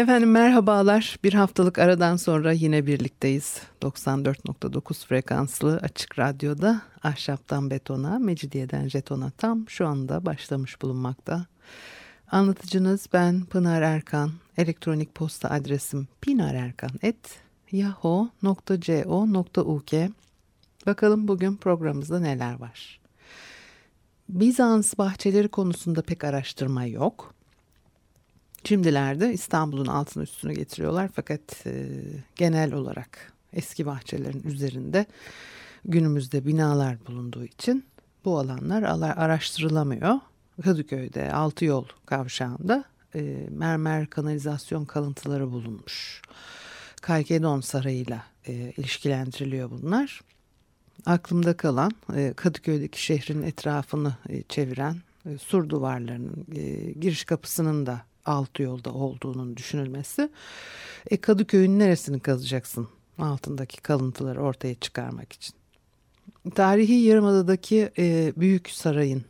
Efendim merhabalar. Bir haftalık aradan sonra yine birlikteyiz. 94.9 frekanslı açık radyoda ahşaptan betona, mecidiyeden jetona tam şu anda başlamış bulunmakta. Anlatıcınız ben Pınar Erkan. Elektronik posta adresim pinarerkan.yahoo.co.uk Bakalım bugün programımızda neler var. Bizans bahçeleri konusunda pek araştırma yok. Şimdilerde İstanbul'un altını üstünü getiriyorlar fakat e, genel olarak eski bahçelerin üzerinde günümüzde binalar bulunduğu için bu alanlar araştırılamıyor. Kadıköy'de altı yol kavşağında e, mermer kanalizasyon kalıntıları bulunmuş. Kalkedon Sarayı'yla e, ilişkilendiriliyor bunlar. Aklımda kalan e, Kadıköy'deki şehrin etrafını e, çeviren e, sur duvarlarının e, giriş kapısının da altı yolda olduğunun düşünülmesi. E, Kadıköy'ün neresini kazacaksın altındaki kalıntıları ortaya çıkarmak için? Tarihi Yarımada'daki e, Büyük Saray'ın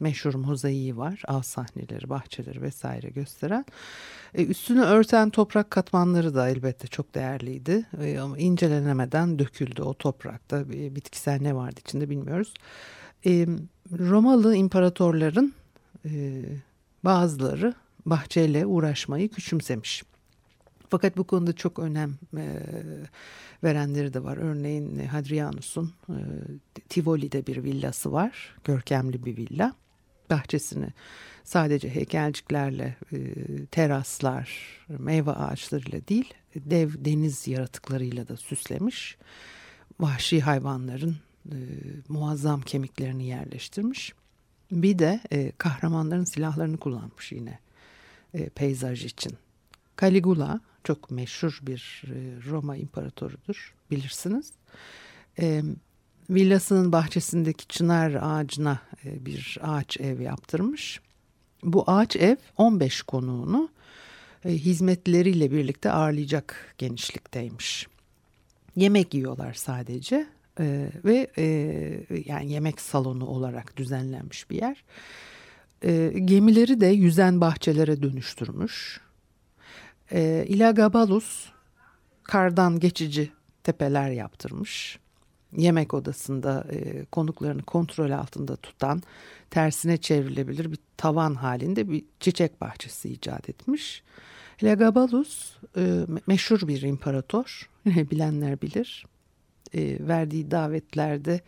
meşhur mozaiği var. Av sahneleri, bahçeleri vesaire gösteren. E, üstünü örten toprak katmanları da elbette çok değerliydi. E, ama incelenemeden döküldü o toprakta. E, bitkisel ne vardı içinde bilmiyoruz. E, Romalı imparatorların e, bazıları bahçeyle uğraşmayı küçümsemiş. Fakat bu konuda çok önem e, verenleri de var. Örneğin Hadrianus'un e, Tivoli'de bir villası var. Görkemli bir villa. Bahçesini sadece heykelciklerle, e, teraslar, meyve ağaçlarıyla değil, dev deniz yaratıklarıyla da süslemiş. Vahşi hayvanların e, muazzam kemiklerini yerleştirmiş. Bir de e, kahramanların silahlarını kullanmış yine e, peyzaj için. Caligula çok meşhur bir e, Roma imparatorudur bilirsiniz. E, villasının bahçesindeki çınar ağacına e, bir ağaç ev yaptırmış. Bu ağaç ev 15 konuğunu e, hizmetleriyle birlikte ağırlayacak genişlikteymiş. Yemek yiyorlar sadece e, ve e, yani yemek salonu olarak düzenlenmiş bir yer. E, gemileri de yüzen bahçelere dönüştürmüş. E, Ilagabalus kardan geçici tepeler yaptırmış. Yemek odasında e, konuklarını kontrol altında tutan tersine çevrilebilir bir tavan halinde bir çiçek bahçesi icat etmiş. Elagabalus e, meşhur bir imparator. Bilenler bilir. E, verdiği davetlerde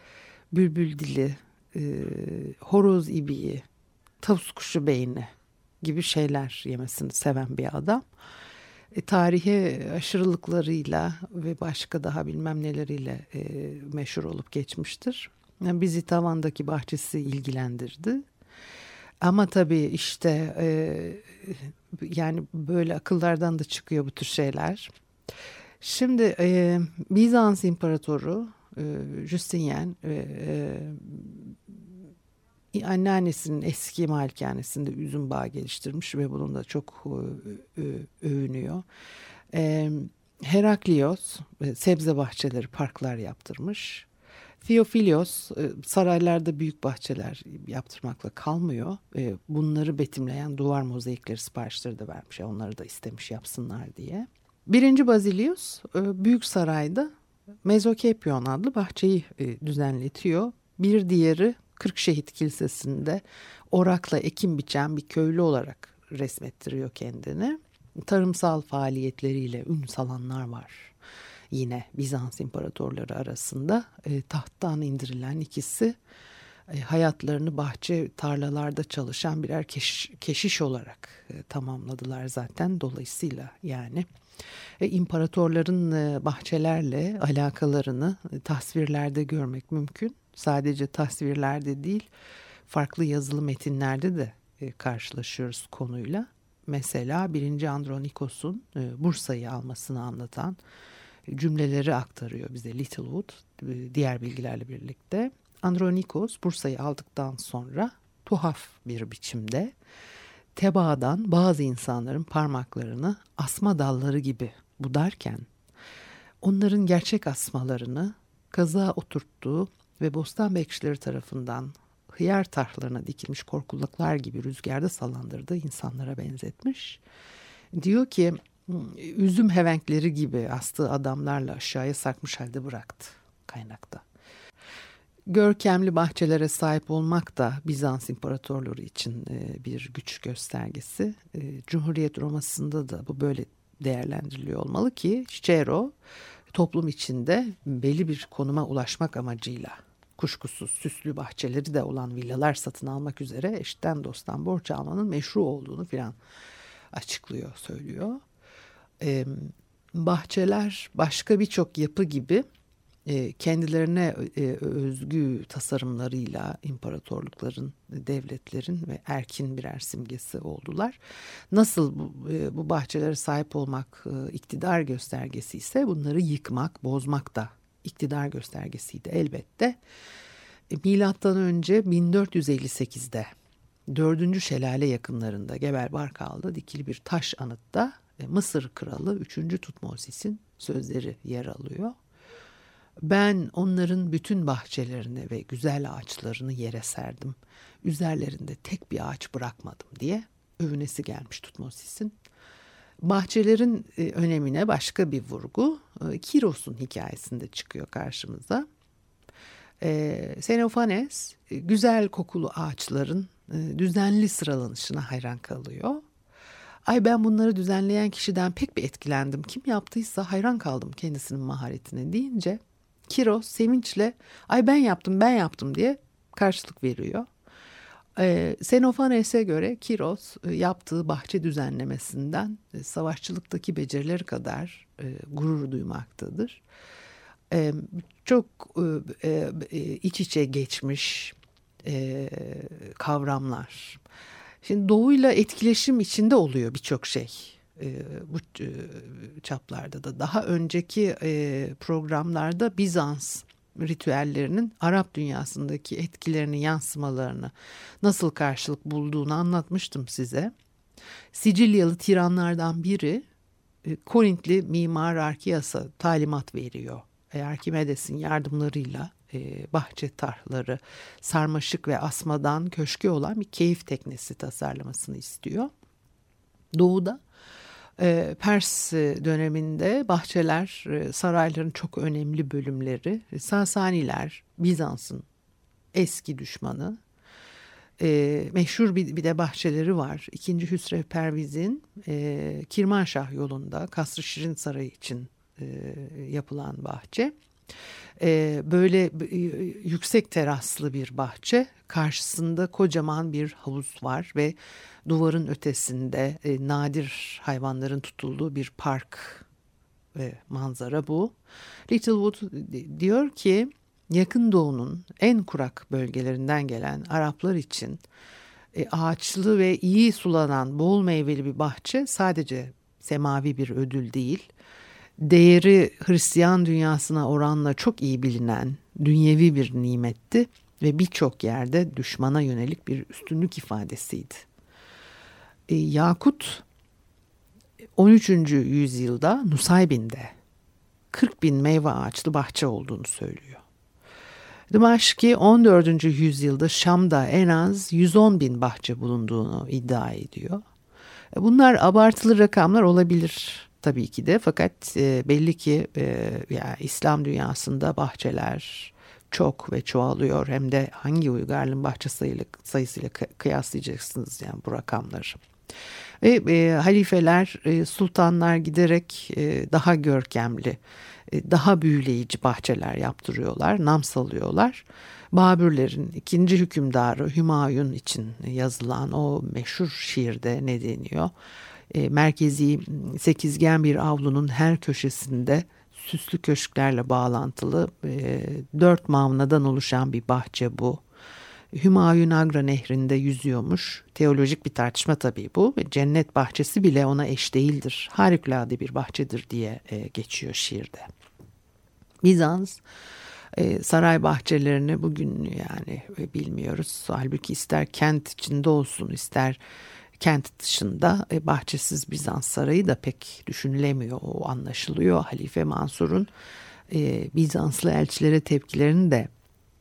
bülbül dili, e, horoz ibiği, tavus kuşu beyni gibi şeyler yemesini seven bir adam. E, tarihi aşırılıklarıyla ve başka daha bilmem neleriyle e, meşhur olup geçmiştir. Yani bizi tavandaki bahçesi ilgilendirdi. Ama tabii işte e, yani böyle akıllardan da çıkıyor bu tür şeyler. Şimdi e, Bizans İmparatoru e, Justinian e, e, anneannesinin eski malikanesinde üzüm bağı geliştirmiş ve bunun da çok e, övünüyor. E, Heraklios e, sebze bahçeleri, parklar yaptırmış. Theophilios e, saraylarda büyük bahçeler yaptırmakla kalmıyor. E, bunları betimleyen duvar mozaikleri siparişleri de vermiş. Onları da istemiş yapsınlar diye. Birinci Bazilius e, büyük sarayda Mezokepyon adlı bahçeyi düzenletiyor. Bir diğeri Kırkşehit Kilisesi'nde orakla ekim biçen bir köylü olarak resmettiriyor kendini. Tarımsal faaliyetleriyle ün salanlar var yine Bizans imparatorları arasında e, tahttan indirilen ikisi e, hayatlarını bahçe tarlalarda çalışan birer keş, keşiş olarak e, tamamladılar zaten dolayısıyla yani imparatorların e, bahçelerle alakalarını e, tasvirlerde görmek mümkün sadece tasvirlerde değil farklı yazılı metinlerde de e, karşılaşıyoruz konuyla mesela 1. Andronikos'un e, Bursa'yı almasını anlatan cümleleri aktarıyor bize Littlewood e, diğer bilgilerle birlikte. Andronikos Bursa'yı aldıktan sonra tuhaf bir biçimde tebaadan bazı insanların parmaklarını asma dalları gibi budarken onların gerçek asmalarını kaza oturttuğu ve bostan bekçileri tarafından hıyar tarhlarına dikilmiş korkuluklar gibi rüzgarda sallandırdığı insanlara benzetmiş. Diyor ki üzüm hevenkleri gibi astığı adamlarla aşağıya sarkmış halde bıraktı kaynakta. Görkemli bahçelere sahip olmak da Bizans İmparatorluğu için e, bir güç göstergesi. E, Cumhuriyet Roma'sında da bu böyle değerlendiriliyor olmalı ki Cicero toplum içinde belli bir konuma ulaşmak amacıyla kuşkusuz süslü bahçeleri de olan villalar satın almak üzere eşten dosttan borç almanın meşru olduğunu filan açıklıyor, söylüyor. Bahçeler başka birçok yapı gibi kendilerine e, özgü tasarımlarıyla imparatorlukların, devletlerin ve erkin birer simgesi oldular. Nasıl bu, e, bahçelere sahip olmak iktidar göstergesi ise bunları yıkmak, bozmak da iktidar göstergesiydi elbette. Milattan önce 1458'de dördüncü şelale yakınlarında Gebel Barkal'da dikili bir taş anıtta Mısır kralı 3. Tutmosis'in sözleri yer alıyor. Ben onların bütün bahçelerini ve güzel ağaçlarını yere serdim. Üzerlerinde tek bir ağaç bırakmadım diye övünesi gelmiş Tutmosis'in. Bahçelerin e, önemine başka bir vurgu e, Kiros'un hikayesinde çıkıyor karşımıza. E, Xenophanes güzel kokulu ağaçların düzenli sıralanışına hayran kalıyor. Ay ben bunları düzenleyen kişiden pek bir etkilendim. Kim yaptıysa hayran kaldım kendisinin maharetine deyince Kiros sevinçle ay ben yaptım ben yaptım diye karşılık veriyor. Ee, Xenophanes'e göre Kiros e, yaptığı bahçe düzenlemesinden e, savaşçılıktaki becerileri kadar e, gurur duymaktadır. E, çok e, e, iç içe geçmiş e, kavramlar. Şimdi doğuyla etkileşim içinde oluyor birçok şey e, bu e, çaplarda da. Daha önceki e, programlarda Bizans ritüellerinin Arap dünyasındaki etkilerini, yansımalarını nasıl karşılık bulduğunu anlatmıştım size. Sicilyalı tiranlardan biri e, Korintli mimar Arkias'a talimat veriyor. E, Arkimedes'in yardımlarıyla e, bahçe tarhları, sarmaşık ve asmadan köşkü olan bir keyif teknesi tasarlamasını istiyor. Doğuda Pers döneminde bahçeler e, sarayların çok önemli bölümleri. Sasaniler Bizans'ın eski düşmanı. E, meşhur bir, de bahçeleri var. İkinci Hüsrev Perviz'in e, Kirmanşah yolunda Kasr-ı Şirin Sarayı için e, yapılan bahçe. E, böyle e, yüksek teraslı bir bahçe. Karşısında kocaman bir havuz var ve duvarın ötesinde e, nadir hayvanların tutulduğu bir park ve manzara bu. Littlewood diyor ki yakın doğunun en kurak bölgelerinden gelen Araplar için e, ağaçlı ve iyi sulanan bol meyveli bir bahçe sadece semavi bir ödül değil değeri Hristiyan dünyasına oranla çok iyi bilinen dünyevi bir nimetti ve birçok yerde düşmana yönelik bir üstünlük ifadesiydi. E, Yakut 13. yüzyılda Nusaybin'de 40 bin meyve ağaçlı bahçe olduğunu söylüyor. Dımaşki 14. yüzyılda Şam'da en az 110 bin bahçe bulunduğunu iddia ediyor. E, bunlar abartılı rakamlar olabilir tabii ki de fakat e, belli ki yani İslam dünyasında bahçeler çok ve çoğalıyor hem de hangi uygarlığın bahçe sayılı, sayısıyla kıyaslayacaksınız yani bu rakamları. Ve e, halifeler, e, sultanlar giderek e, daha görkemli, e, daha büyüleyici bahçeler yaptırıyorlar, nam salıyorlar. Babürlerin ikinci hükümdarı Hümayun için yazılan o meşhur şiirde ne deniyor? e, merkezi sekizgen bir avlunun her köşesinde süslü köşklerle bağlantılı e, dört mavnadan oluşan bir bahçe bu. Hümayun Agra nehrinde yüzüyormuş. Teolojik bir tartışma tabii bu. Cennet bahçesi bile ona eş değildir. Harikulade bir bahçedir diye e, geçiyor şiirde. Bizans e, saray bahçelerini bugün yani e, bilmiyoruz. Halbuki ister kent içinde olsun ister kent dışında bahçesiz Bizans sarayı da pek düşünülemiyor. O anlaşılıyor. Halife Mansur'un Bizanslı elçilere tepkilerini de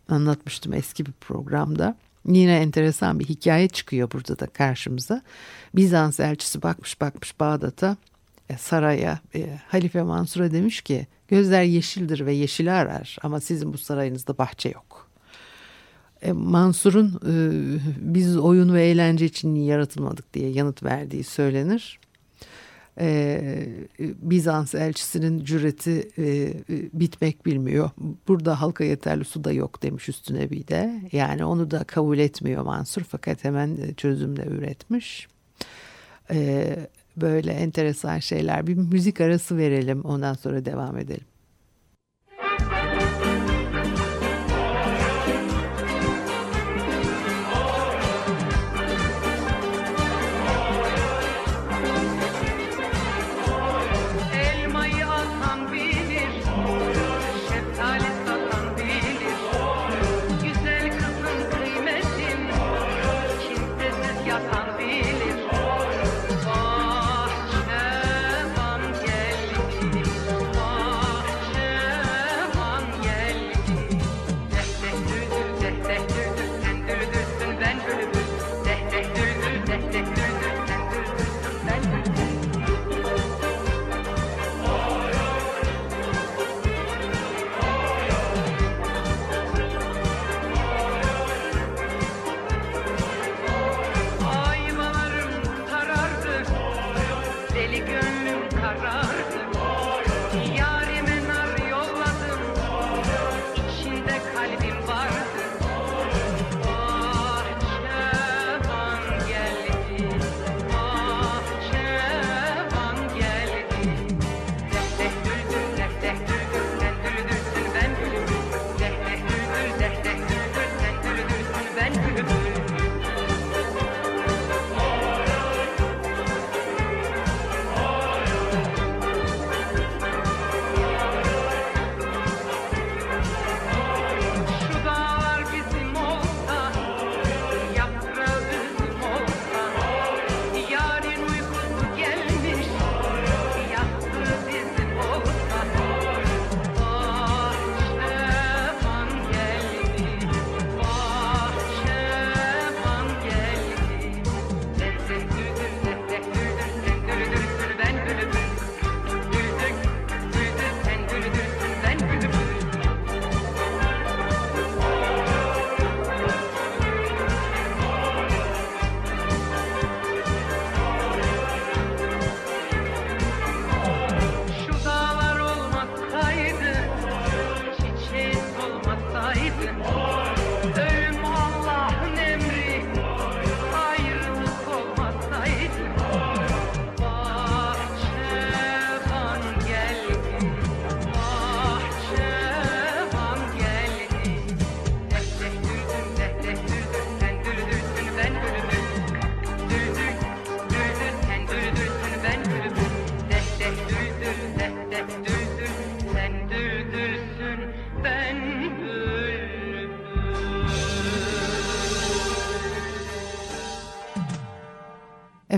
anlatmıştım eski bir programda. Yine enteresan bir hikaye çıkıyor burada da karşımıza. Bizans elçisi bakmış bakmış Bağdat'a e, saraya e, Halife Mansur'a demiş ki gözler yeşildir ve yeşili arar ama sizin bu sarayınızda bahçe yok. E, Mansur'un biz oyun ve eğlence için yaratılmadık diye yanıt verdiği söylenir. E, Bizans elçisinin cüreti e, bitmek bilmiyor. Burada halka yeterli su da yok demiş üstüne bir de. Yani onu da kabul etmiyor Mansur fakat hemen çözümle üretmiş. E, böyle enteresan şeyler. Bir müzik arası verelim ondan sonra devam edelim.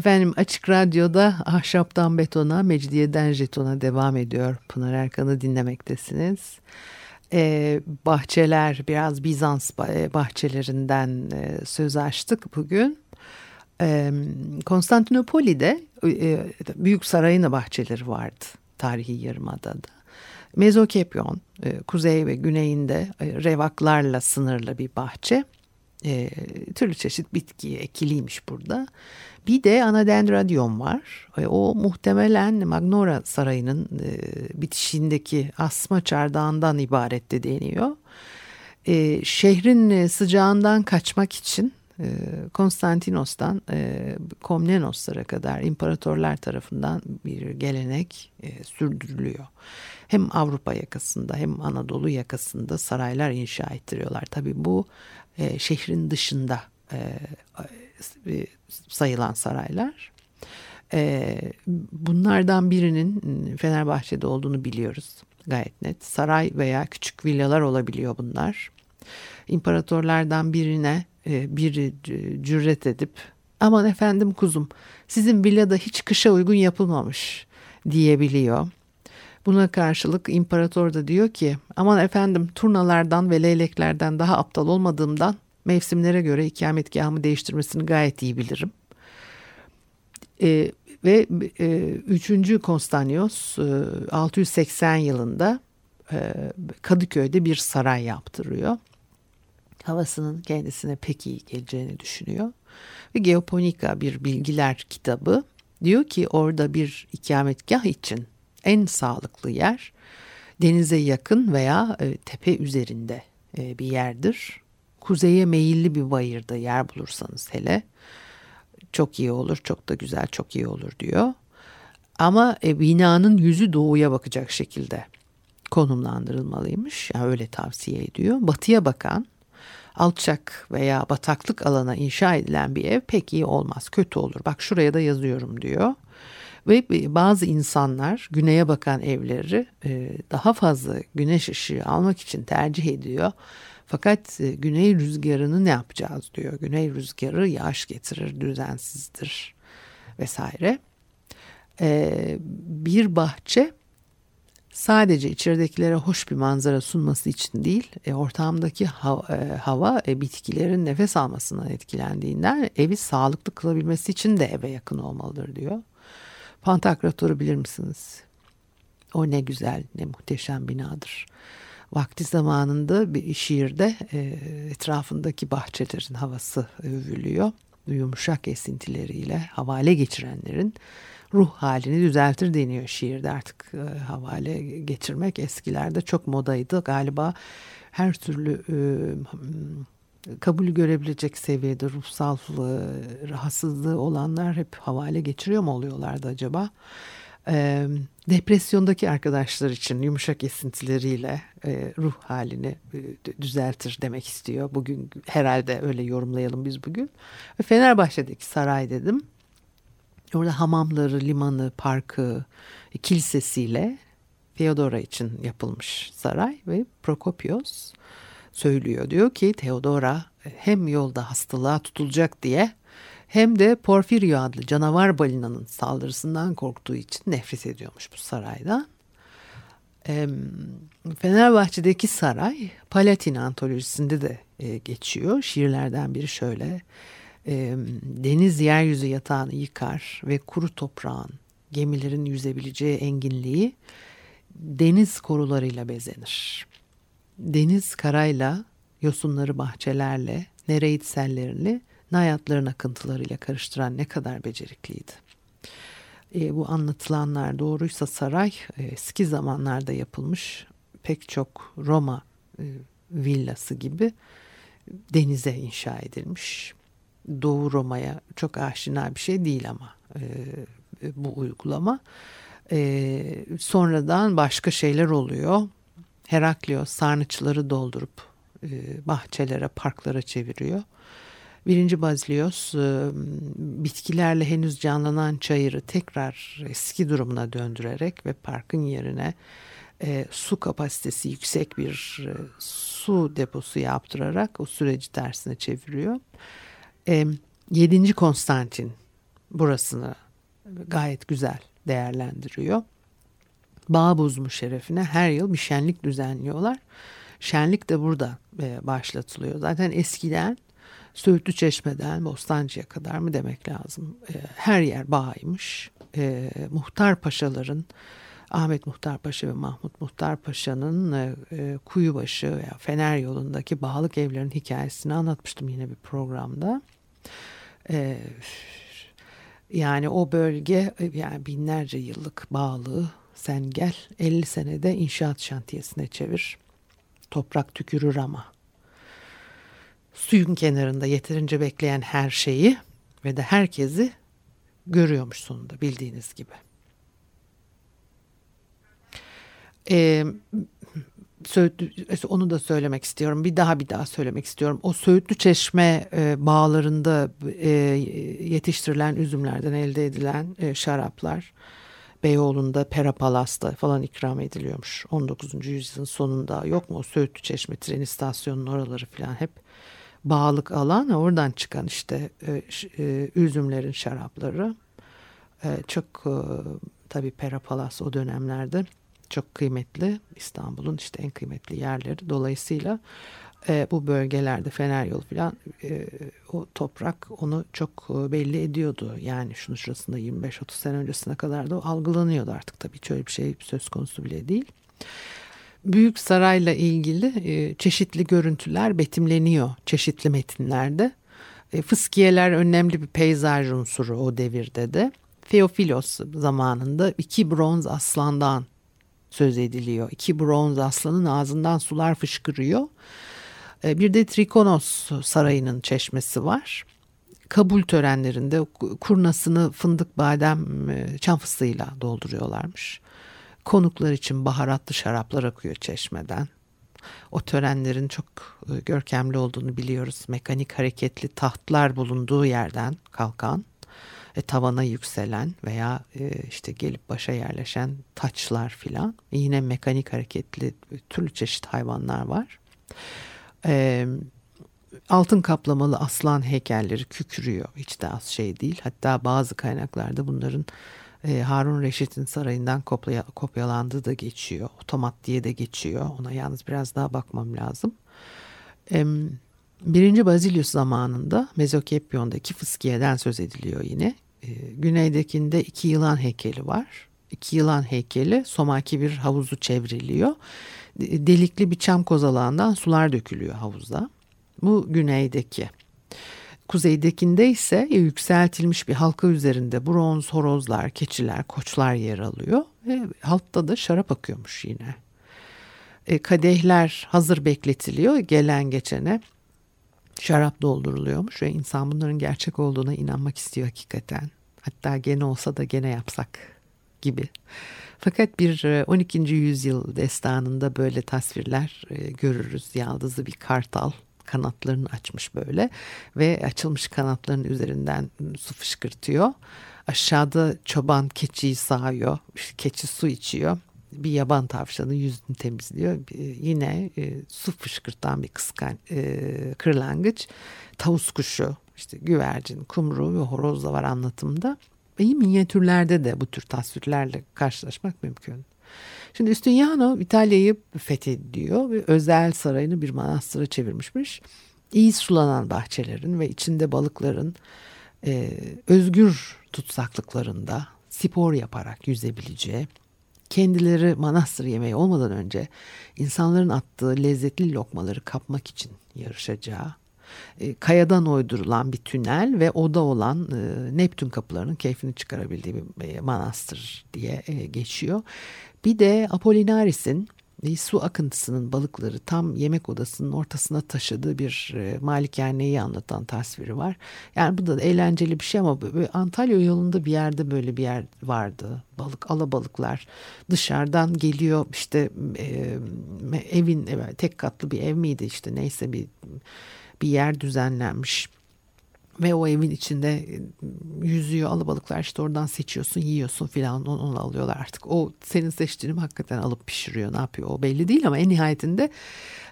Efendim Açık Radyo'da Ahşaptan Betona, Mecidiyeden Jeton'a devam ediyor. Pınar Erkan'ı dinlemektesiniz. Ee, bahçeler, biraz Bizans bahçelerinden e, söz açtık bugün. Ee, Konstantinopoli'de e, Büyük Sarayın bahçeleri vardı tarihi yarımadada. Mezokepyon, e, kuzey ve güneyinde e, revaklarla sınırlı bir bahçe. E, türlü çeşit bitki ekiliymiş burada. Bir de anadendradion var. E, o muhtemelen Magnora Sarayı'nın e, bitişindeki asma çardağından ibaret de deniyor. E, şehrin sıcağından kaçmak için Konstantinos'tan Komnenoslara kadar imparatorlar tarafından bir gelenek sürdürülüyor. Hem Avrupa yakasında hem Anadolu yakasında saraylar inşa ettiriyorlar. Tabii bu şehrin dışında sayılan saraylar. Bunlardan birinin Fenerbahçe'de olduğunu biliyoruz. gayet net. Saray veya küçük villalar olabiliyor bunlar. İmparatorlardan birine e, biri cüret edip aman efendim kuzum sizin villada hiç kışa uygun yapılmamış diyebiliyor. Buna karşılık imparator da diyor ki aman efendim turnalardan ve leyleklerden daha aptal olmadığımdan mevsimlere göre ikametgahımı değiştirmesini gayet iyi bilirim. E, ve e, 3. Konstanyos e, 680 yılında e, Kadıköy'de bir saray yaptırıyor. Havasının kendisine pek iyi geleceğini düşünüyor. Ve Geoponika bir bilgiler kitabı diyor ki orada bir ikametgah için en sağlıklı yer denize yakın veya e, tepe üzerinde e, bir yerdir. Kuzeye meyilli bir bayırda yer bulursanız hele çok iyi olur, çok da güzel, çok iyi olur diyor. Ama e, binanın yüzü doğuya bakacak şekilde konumlandırılmalıymış. Yani öyle tavsiye ediyor. Batıya bakan alçak veya bataklık alana inşa edilen bir ev pek iyi olmaz, kötü olur. Bak şuraya da yazıyorum diyor. Ve bazı insanlar güneye bakan evleri e, daha fazla güneş ışığı almak için tercih ediyor. Fakat e, güney rüzgarını ne yapacağız diyor. Güney rüzgarı yağış getirir, düzensizdir vesaire. E, bir bahçe sadece içeridekilere hoş bir manzara sunması için değil, e, ortamdaki hava, e, e, bitkilerin nefes almasından etkilendiğinden evi sağlıklı kılabilmesi için de eve yakın olmalıdır diyor. Pantokrator'u bilir misiniz? O ne güzel, ne muhteşem binadır. Vakti zamanında bir şiirde e, etrafındaki bahçelerin havası övülüyor. Yumuşak esintileriyle havale geçirenlerin ruh halini düzeltir deniyor şiirde artık e, havale geçirmek eskilerde çok modaydı galiba her türlü e, kabul görebilecek seviyede ruhsal e, rahatsızlığı olanlar hep havale geçiriyor mu oluyorlardı acaba? E, depresyondaki arkadaşlar için yumuşak esintileriyle e, ruh halini düzeltir demek istiyor. Bugün herhalde öyle yorumlayalım biz bugün. Fenerbahçe'deki saray dedim. Orada hamamları, limanı, parkı, kilisesiyle Theodora için yapılmış saray ve Prokopios söylüyor. Diyor ki Theodora hem yolda hastalığa tutulacak diye hem de Porfirio adlı canavar balinanın saldırısından korktuğu için nefret ediyormuş bu saraydan. Fenerbahçe'deki saray Palatin antolojisinde de e, geçiyor. Şiirlerden biri şöyle. Deniz yeryüzü yatağını yıkar ve kuru toprağın gemilerin yüzebileceği enginliği deniz korularıyla bezenir. Deniz karayla, yosunları bahçelerle, Nereid sellerini nayatların akıntılarıyla karıştıran ne kadar becerikliydi. E, bu anlatılanlar doğruysa saray e, eski zamanlarda yapılmış pek çok Roma e, villası gibi denize inşa edilmiş. Doğu Roma'ya çok aşina bir şey değil ama e, bu uygulama. E, sonradan başka şeyler oluyor. Heraklios sarnıçları doldurup e, bahçelere, parklara çeviriyor. Birinci Bazilios e, bitkilerle henüz canlanan çayırı tekrar eski durumuna döndürerek ve parkın yerine e, su kapasitesi yüksek bir su deposu yaptırarak o süreci tersine çeviriyor. E, 7. Konstantin burasını gayet güzel değerlendiriyor. Bağ bozmu şerefine her yıl bir şenlik düzenliyorlar. Şenlik de burada e, başlatılıyor. Zaten eskiden Söğütlü Çeşme'den Bostancı'ya kadar mı demek lazım. E, her yer bağıymış. E, Muhtar Paşaların Ahmet Muhtar Paşa ve Mahmut Muhtar Paşa'nın e, e, Kuyubaşı veya Fener yolundaki bağlık evlerin hikayesini anlatmıştım yine bir programda. E, yani o bölge e, yani binlerce yıllık bağlığı sen gel 50 senede inşaat şantiyesine çevir. Toprak tükürür ama. Suyun kenarında yeterince bekleyen her şeyi ve de herkesi görüyormuş sonunda bildiğiniz gibi. Ee, onu da söylemek istiyorum. Bir daha bir daha söylemek istiyorum. O Söğütlü Çeşme bağlarında yetiştirilen üzümlerden elde edilen şaraplar Beyoğlu'nda Pera Palas'ta falan ikram ediliyormuş 19. yüzyılın sonunda. Yok mu o Söğütlü Çeşme tren istasyonunun oraları falan hep bağlık alan oradan çıkan işte e, e, üzümlerin şarapları e, çok e, tabii o dönemlerde çok kıymetli İstanbul'un işte en kıymetli yerleri dolayısıyla e, bu bölgelerde Fener yolu falan e, o toprak onu çok e, belli ediyordu. Yani şunu şurasında 25-30 sene öncesine kadar da algılanıyordu artık tabii şöyle bir şey söz konusu bile değil. Büyük Saray'la ilgili e, çeşitli görüntüler betimleniyor çeşitli metinlerde. E, fıskiyeler önemli bir peyzaj unsuru o devirde de. Theophilos zamanında iki bronz aslandan söz ediliyor. İki bronz aslanın ağzından sular fışkırıyor. E, bir de Trikonos Sarayı'nın çeşmesi var. Kabul törenlerinde kurnasını fındık, badem, e, çam fıstığıyla dolduruyorlarmış. Konuklar için baharatlı şaraplar akıyor çeşmeden. O törenlerin çok e, görkemli olduğunu biliyoruz. Mekanik hareketli tahtlar bulunduğu yerden kalkan, e, tavana yükselen veya e, işte gelip başa yerleşen taçlar filan. Yine mekanik hareketli türlü çeşit hayvanlar var. E, altın kaplamalı aslan heykelleri kükürüyor. Hiç de az şey değil. Hatta bazı kaynaklarda bunların e, Harun Reşit'in sarayından kopya, kopyalandığı da geçiyor. Otomat diye de geçiyor. Ona yalnız biraz daha bakmam lazım. E, Birinci Bazilius zamanında Mezokepyon'daki fıskiyeden söz ediliyor yine. E, güneydekinde iki yılan heykeli var. İki yılan heykeli somaki bir havuzu çevriliyor delikli bir çam kozalağından sular dökülüyor havuza. Bu güneydeki. Kuzeydekinde ise yükseltilmiş bir halka üzerinde bronz horozlar, keçiler, koçlar yer alıyor ve altta da şarap akıyormuş yine. E, kadehler hazır bekletiliyor gelen geçene şarap dolduruluyormuş ve insan bunların gerçek olduğuna inanmak istiyor hakikaten. Hatta gene olsa da gene yapsak gibi. Fakat bir 12. E, yüzyıl destanında böyle tasvirler e, görürüz. Yaldızlı bir kartal kanatlarını açmış böyle ve açılmış kanatların üzerinden su fışkırtıyor. Aşağıda çoban keçiyi sağıyor. keçi su içiyor. Bir yaban tavşanı yüzünü temizliyor. Yine e, su fışkırtan bir kıskan e, kırlangıç. Tavus kuşu, işte güvercin, kumru ve horoz da var anlatımda. İyi minyatürlerde de bu tür tasvirlerle karşılaşmak mümkün. Şimdi Üstünyano İtalya'yı fethediyor ve özel sarayını bir manastıra çevirmişmiş. İyi sulanan bahçelerin ve içinde balıkların e, özgür tutsaklıklarında spor yaparak yüzebileceği, kendileri manastır yemeği olmadan önce insanların attığı lezzetli lokmaları kapmak için yarışacağı, e, kayadan uydurulan bir tünel ve oda olan e, Neptün kapılarının keyfini çıkarabildiği bir e, manastır diye e, geçiyor. Bir de Apollinaris'in su akıntısının balıkları tam yemek odasının ortasına taşıdığı bir e, malikaneyi anlatan tasviri var. Yani bu da eğlenceli bir şey ama Antalya yolunda bir yerde böyle bir yer vardı. Balık alabalıklar dışarıdan geliyor işte evin tek katlı bir ev miydi işte neyse bir bir yer düzenlenmiş. Ve o evin içinde e, yüzüyor alabalıklar işte oradan seçiyorsun yiyorsun filan onu, onu alıyorlar artık. O senin seçtiğini hakikaten alıp pişiriyor ne yapıyor o belli değil ama en nihayetinde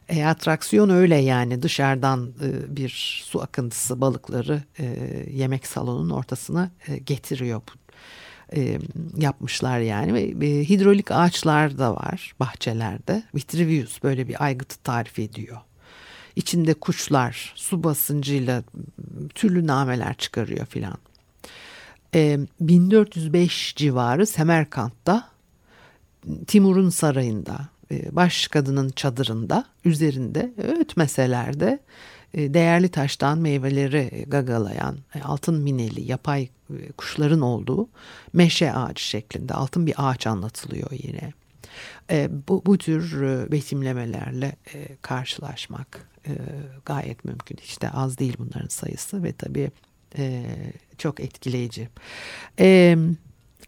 e, atraksiyon öyle yani dışarıdan e, bir su akıntısı balıkları e, yemek salonunun ortasına e, getiriyor e, yapmışlar yani ve e, hidrolik ağaçlar da var bahçelerde. Vitruvius böyle bir aygıtı tarif ediyor içinde kuşlar su basıncıyla türlü nameler çıkarıyor filan. E, 1405 civarı Semerkant'ta Timur'un sarayında e, baş kadının çadırında üzerinde ötmeselerde e, değerli taştan meyveleri gagalayan e, altın mineli yapay kuşların olduğu meşe ağacı şeklinde altın bir ağaç anlatılıyor yine. Bu, bu tür betimlemelerle karşılaşmak e, gayet mümkün. Hiç de az değil bunların sayısı ve tabii e, çok etkileyici. E,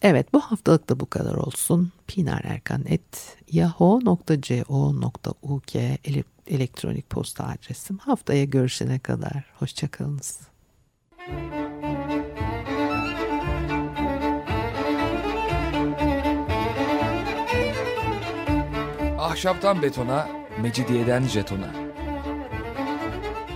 evet bu haftalık da bu kadar olsun. Pinar Erkan et yahoo.co.uk elektronik posta adresim. Haftaya görüşene kadar hoşçakalınız. Ahşaptan betona, mecidiyeden jetona